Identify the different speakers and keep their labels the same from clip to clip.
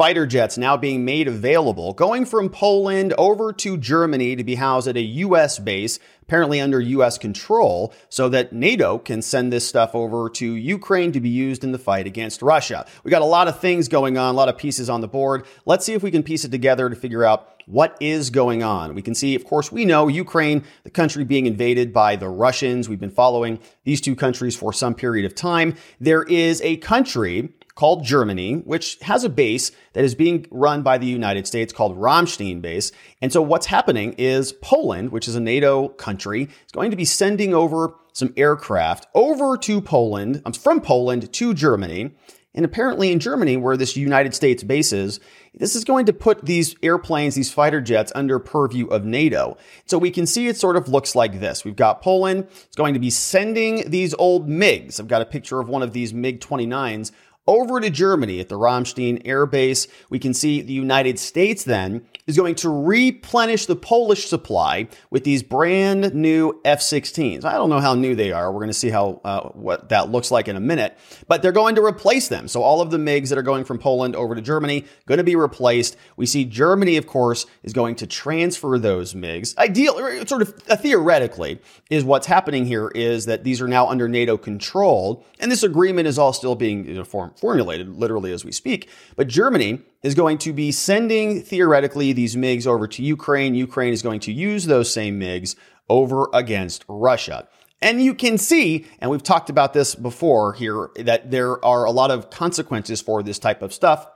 Speaker 1: fighter jets now being made available, going from Poland over to Germany to be housed at a U.S. base, apparently under U.S. control, so that NATO can send this stuff over to Ukraine to be used in the fight against Russia. We got a lot of things going on, a lot of pieces on the board. Let's see if we can piece it together to figure out what is going on. We can see, of course, we know Ukraine, the country being invaded by the Russians. We've been following these two countries for some period of time. There is a country called Germany, which has a base that is being run by the United States called Ramstein base. And so what's happening is Poland, which is a NATO country, is going to be sending over some aircraft over to Poland, um, from Poland to Germany. And apparently in Germany, where this United States base is, this is going to put these airplanes, these fighter jets under purview of NATO. So we can see it sort of looks like this. We've got Poland. It's going to be sending these old MiGs. I've got a picture of one of these MiG 29s over to Germany at the Ramstein Air Base. We can see the United States then is going to replenish the Polish supply with these brand new F-16s. I don't know how new they are. We're going to see how uh, what that looks like in a minute, but they're going to replace them. So all of the MiGs that are going from Poland over to Germany going to be replaced. We see Germany, of course, is going to transfer those MiGs. Ideal, sort of uh, theoretically, is what's happening here is that these are now under NATO control, and this agreement is all still being you know, form, formulated literally as we speak. But Germany is going to be sending theoretically these MiGs over to Ukraine. Ukraine is going to use those same MiGs over against Russia. And you can see, and we've talked about this before here, that there are a lot of consequences for this type of stuff,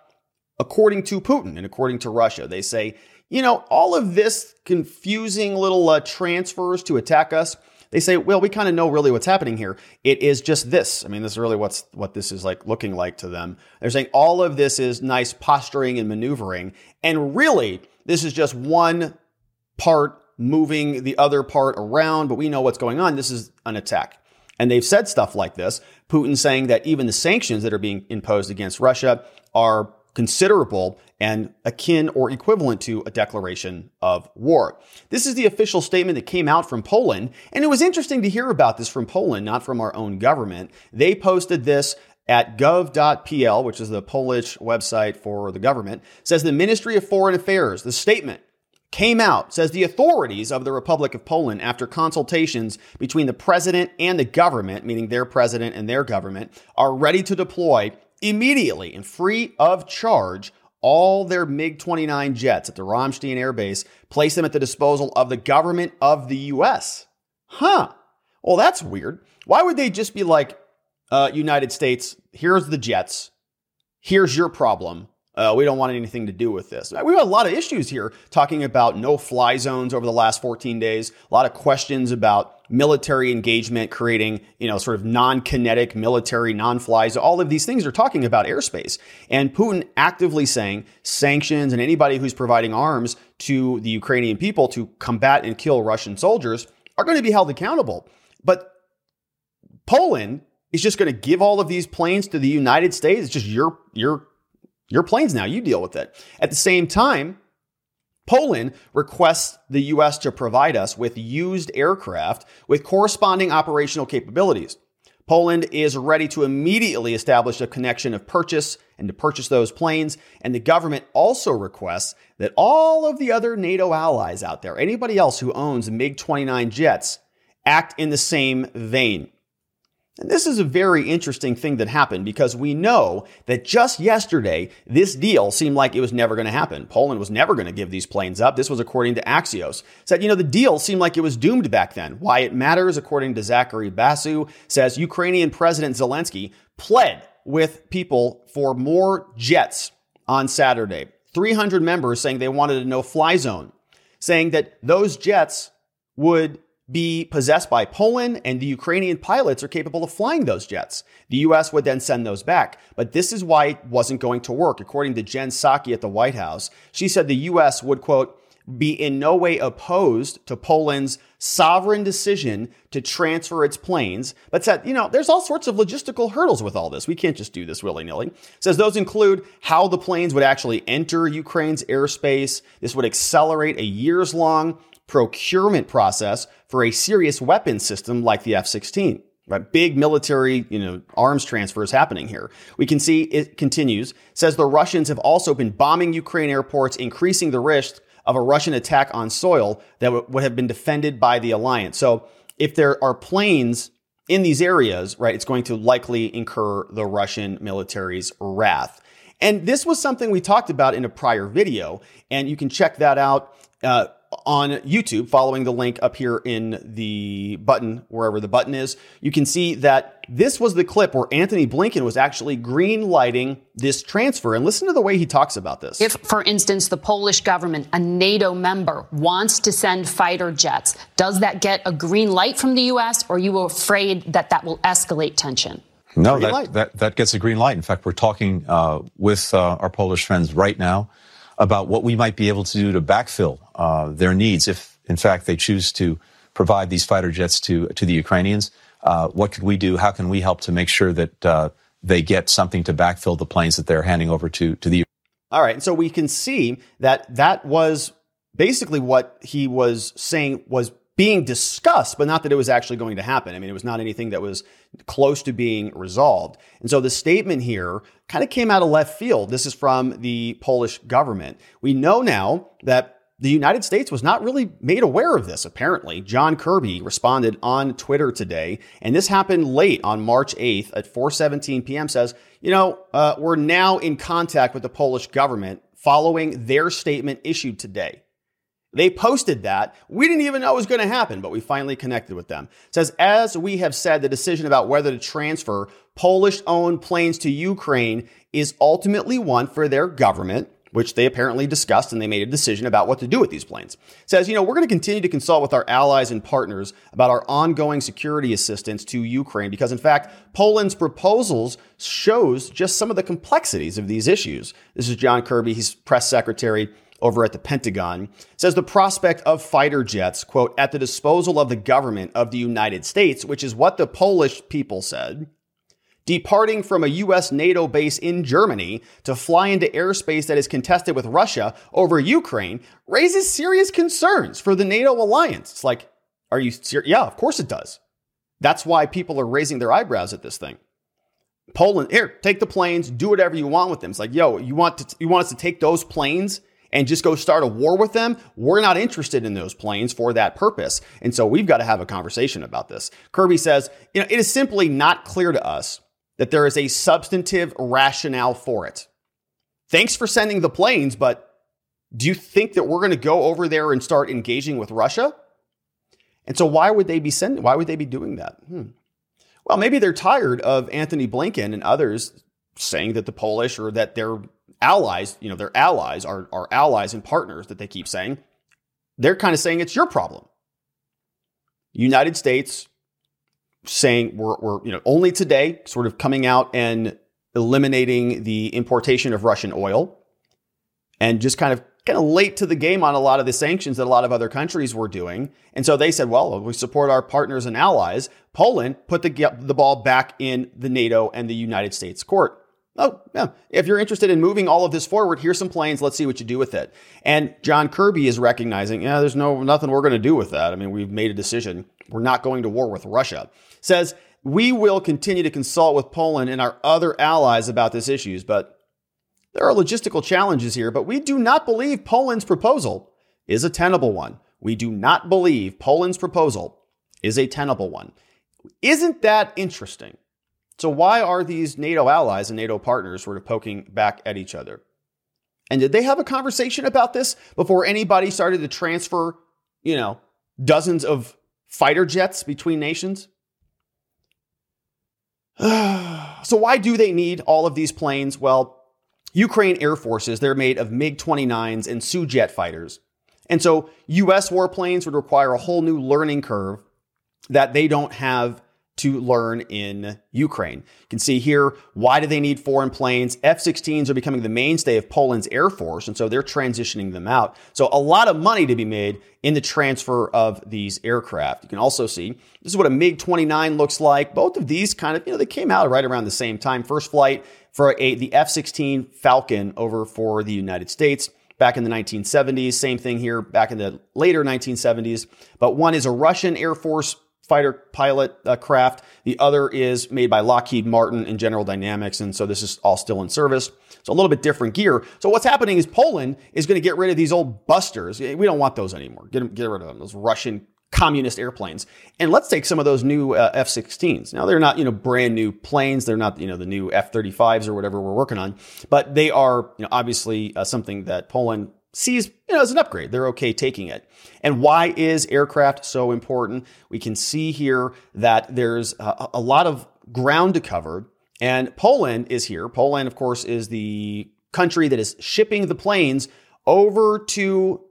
Speaker 1: according to Putin and according to Russia. They say, you know, all of this confusing little uh, transfers to attack us they say, well, we kind of know really what's happening here. It is just this. I mean, this is really what's what this is like looking like to them. They're saying all of this is nice posturing and maneuvering, and really, this is just one part moving the other part around. But we know what's going on. This is an attack. And they've said stuff like this. Putin saying that even the sanctions that are being imposed against Russia are considerable and akin or equivalent to a declaration of war. This is the official statement that came out from Poland, and it was interesting to hear about this from Poland, not from our own government. They posted this at gov.pl, which is the Polish website for the government, says the Ministry of Foreign Affairs, the statement came out, says the authorities of the Republic of Poland, after consultations between the president and the government, meaning their president and their government, are ready to deploy immediately and free of charge all their MiG 29 jets at the Ramstein Air Base, place them at the disposal of the government of the US. Huh. Well, that's weird. Why would they just be like, uh, United States, here's the jets, here's your problem, uh, we don't want anything to do with this. We've had a lot of issues here talking about no fly zones over the last 14 days, a lot of questions about military engagement, creating, you know, sort of non-kinetic military non-flies. All of these things are talking about airspace. And Putin actively saying sanctions and anybody who's providing arms to the Ukrainian people to combat and kill Russian soldiers are going to be held accountable. But Poland is just going to give all of these planes to the United States. It's just your your your planes now, you deal with it. At the same time, Poland requests the US to provide us with used aircraft with corresponding operational capabilities. Poland is ready to immediately establish a connection of purchase and to purchase those planes. And the government also requests that all of the other NATO allies out there, anybody else who owns MiG 29 jets, act in the same vein. And this is a very interesting thing that happened because we know that just yesterday, this deal seemed like it was never going to happen. Poland was never going to give these planes up. This was according to Axios. Said, you know, the deal seemed like it was doomed back then. Why it matters, according to Zachary Basu, says Ukrainian President Zelensky pled with people for more jets on Saturday. 300 members saying they wanted a no fly zone, saying that those jets would be possessed by Poland and the Ukrainian pilots are capable of flying those jets. The US would then send those back. But this is why it wasn't going to work. According to Jen Psaki at the White House, she said the US would, quote, be in no way opposed to Poland's sovereign decision to transfer its planes, but said, you know, there's all sorts of logistical hurdles with all this. We can't just do this willy nilly. Says those include how the planes would actually enter Ukraine's airspace. This would accelerate a years long procurement process for a serious weapon system like the F 16. Right? Big military, you know, arms transfers happening here. We can see it continues, says the Russians have also been bombing Ukraine airports, increasing the risk of a Russian attack on soil that w- would have been defended by the alliance. So if there are planes in these areas, right, it's going to likely incur the Russian military's wrath. And this was something we talked about in a prior video, and you can check that out. Uh, on YouTube, following the link up here in the button, wherever the button is, you can see that this was the clip where Antony Blinken was actually green lighting this transfer. And listen to the way he talks about this.
Speaker 2: If, for instance, the Polish government, a NATO member, wants to send fighter jets, does that get a green light from the U.S., or are you afraid that that will escalate tension?
Speaker 3: No, that, that, that, gets a green light. In fact, we're talking uh, with uh, our Polish friends right now about what we might be able to do to backfill uh, their needs if, in fact, they choose to provide these fighter jets to to the Ukrainians. Uh, what could we do? How can we help to make sure that uh, they get something to backfill the planes that they're handing over to to the?
Speaker 1: All right, and so we can see that that was basically what he was saying was being discussed, but not that it was actually going to happen. I mean, it was not anything that was close to being resolved. And so the statement here kind of came out of left field. This is from the Polish government. We know now that the United States was not really made aware of this, apparently. John Kirby responded on Twitter today, and this happened late on March 8th at 4.17 p.m. says, you know, uh, we're now in contact with the Polish government following their statement issued today. They posted that. We didn't even know it was going to happen, but we finally connected with them. It says, as we have said, the decision about whether to transfer Polish owned planes to Ukraine is ultimately one for their government, which they apparently discussed and they made a decision about what to do with these planes. It says, you know, we're going to continue to consult with our allies and partners about our ongoing security assistance to Ukraine because in fact, Poland's proposals shows just some of the complexities of these issues. This is John Kirby, he's press secretary over at the Pentagon says the prospect of fighter jets, quote, at the disposal of the government of the United States, which is what the Polish people said, departing from a U.S. NATO base in Germany to fly into airspace that is contested with Russia over Ukraine raises serious concerns for the NATO alliance. It's like, are you serious? Yeah, of course it does. That's why people are raising their eyebrows at this thing. Poland, here, take the planes, do whatever you want with them. It's like, yo, you want to, you want us to take those planes and just go start a war with them, we're not interested in those planes for that purpose. And so we've got to have a conversation about this. Kirby says, you know, it is simply not clear to us that there is a substantive rationale for it. Thanks for sending the planes, but do you think that we're going to go over there and start engaging with Russia? And so why would they be sending why would they be doing that? Hmm. Well, maybe they're tired of Antony Blinken and others saying that the Polish or that their allies, you know, their allies are, are allies and partners that they keep saying, they're kind of saying it's your problem. United States saying we're, we're, you know, only today sort of coming out and eliminating the importation of Russian oil and just kind of kind of late to the game on a lot of the sanctions that a lot of other countries were doing. And so they said, well, we support our partners and allies. Poland put the, the ball back in the NATO and the United States court. Oh, yeah. If you're interested in moving all of this forward, here's some planes. Let's see what you do with it. And John Kirby is recognizing, yeah, there's no nothing we're going to do with that. I mean, we've made a decision. We're not going to war with Russia. Says we will continue to consult with Poland and our other allies about these issues, but there are logistical challenges here. But we do not believe Poland's proposal is a tenable one. We do not believe Poland's proposal is a tenable one. Isn't that interesting? So why are these NATO allies and NATO partners sort of poking back at each other? And did they have a conversation about this before anybody started to transfer, you know, dozens of fighter jets between nations? so why do they need all of these planes? Well, Ukraine Air Forces, they're made of MiG-29s and Sukhoi fighters. And so US warplanes would require a whole new learning curve that they don't have to learn in Ukraine. You can see here, why do they need foreign planes? F-16s are becoming the mainstay of Poland's air force, and so they're transitioning them out. So a lot of money to be made in the transfer of these aircraft. You can also see, this is what a MiG-29 looks like. Both of these kind of, you know, they came out right around the same time. First flight for a, the F-16 Falcon over for the United States back in the 1970s. Same thing here back in the later 1970s. But one is a Russian Air Force fighter pilot uh, craft. The other is made by Lockheed Martin and General Dynamics. And so this is all still in service. So a little bit different gear. So what's happening is Poland is going to get rid of these old busters. We don't want those anymore. Get, them, get rid of them. Those Russian communist airplanes. And let's take some of those new uh, F-16s. Now they're not, you know, brand new planes. They're not, you know, the new F-35s or whatever we're working on, but they are, you know, obviously uh, something that Poland sees you know, as an upgrade. They're okay taking it. And why is aircraft so important? We can see here that there's a, a lot of ground to cover. And Poland is here. Poland, of course, is the country that is shipping the planes over to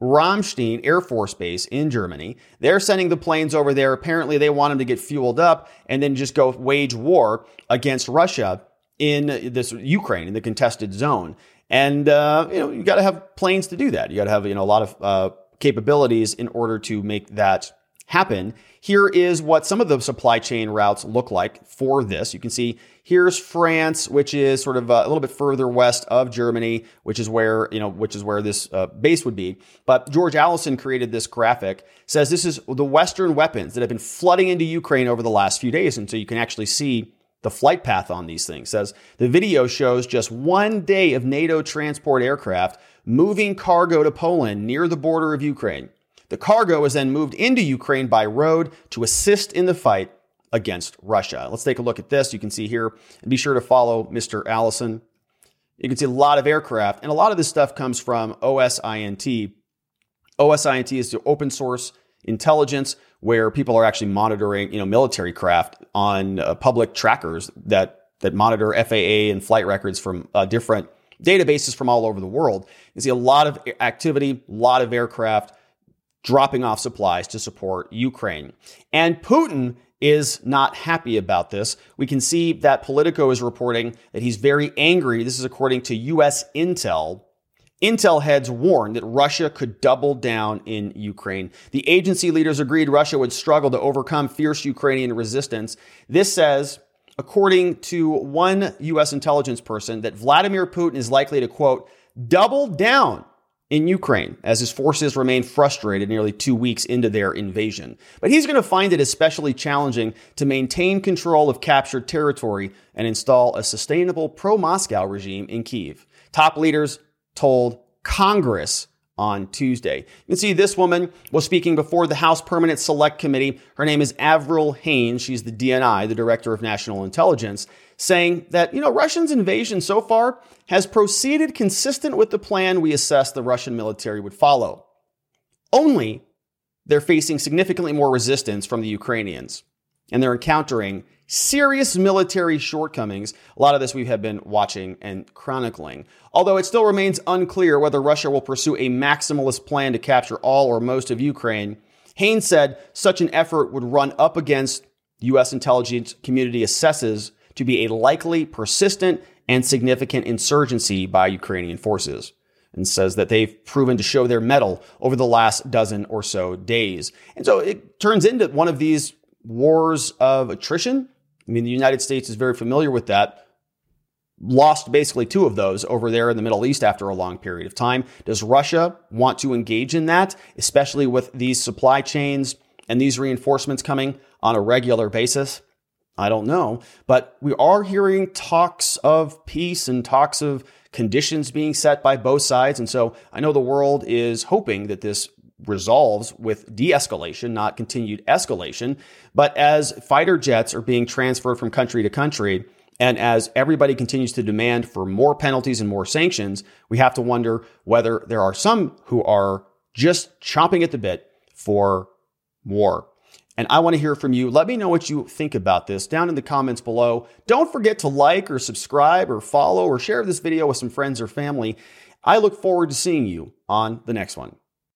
Speaker 1: Ramstein Air Force Base in Germany. They're sending the planes over there. Apparently, they want them to get fueled up and then just go wage war against Russia in this Ukraine in the contested zone. And, uh, you know, you got to have planes to do that. You got to have, you know, a lot of uh, capabilities in order to make that happen. Here is what some of the supply chain routes look like for this. You can see here's France, which is sort of uh, a little bit further west of Germany, which is where, you know, which is where this uh, base would be. But George Allison created this graphic, says this is the Western weapons that have been flooding into Ukraine over the last few days. And so you can actually see the flight path on these things says the video shows just one day of NATO transport aircraft moving cargo to Poland near the border of Ukraine. The cargo was then moved into Ukraine by road to assist in the fight against Russia. Let's take a look at this. You can see here, and be sure to follow Mr. Allison. You can see a lot of aircraft, and a lot of this stuff comes from OSINT. OSINT is the open source intelligence where people are actually monitoring, you know, military craft on uh, public trackers that that monitor FAA and flight records from uh, different databases from all over the world. You see a lot of activity, a lot of aircraft dropping off supplies to support Ukraine. And Putin is not happy about this. We can see that Politico is reporting that he's very angry. This is according to US Intel Intel heads warned that Russia could double down in Ukraine. The agency leaders agreed Russia would struggle to overcome fierce Ukrainian resistance. This says, according to one U.S. intelligence person, that Vladimir Putin is likely to, quote, double down in Ukraine as his forces remain frustrated nearly two weeks into their invasion. But he's going to find it especially challenging to maintain control of captured territory and install a sustainable pro Moscow regime in Kiev. Top leaders told Congress on Tuesday. You can see this woman was speaking before the House Permanent Select Committee. Her name is Avril Haines. She's the DNI, the Director of National Intelligence, saying that, you know, Russia's invasion so far has proceeded consistent with the plan we assessed the Russian military would follow. Only they're facing significantly more resistance from the Ukrainians, and they're encountering serious military shortcomings. A lot of this we have been watching and chronicling. Although it still remains unclear whether Russia will pursue a maximalist plan to capture all or most of Ukraine, Haines said such an effort would run up against U.S. intelligence community assesses to be a likely, persistent, and significant insurgency by Ukrainian forces and says that they've proven to show their mettle over the last dozen or so days. And so it turns into one of these wars of attrition I mean, the United States is very familiar with that. Lost basically two of those over there in the Middle East after a long period of time. Does Russia want to engage in that, especially with these supply chains and these reinforcements coming on a regular basis? I don't know. But we are hearing talks of peace and talks of conditions being set by both sides. And so I know the world is hoping that this resolves with de escalation, not continued escalation. But as fighter jets are being transferred from country to country, and as everybody continues to demand for more penalties and more sanctions, we have to wonder whether there are some who are just chomping at the bit for war. And I want to hear from you. Let me know what you think about this down in the comments below. Don't forget to like or subscribe or follow or share this video with some friends or family. I look forward to seeing you on the next one.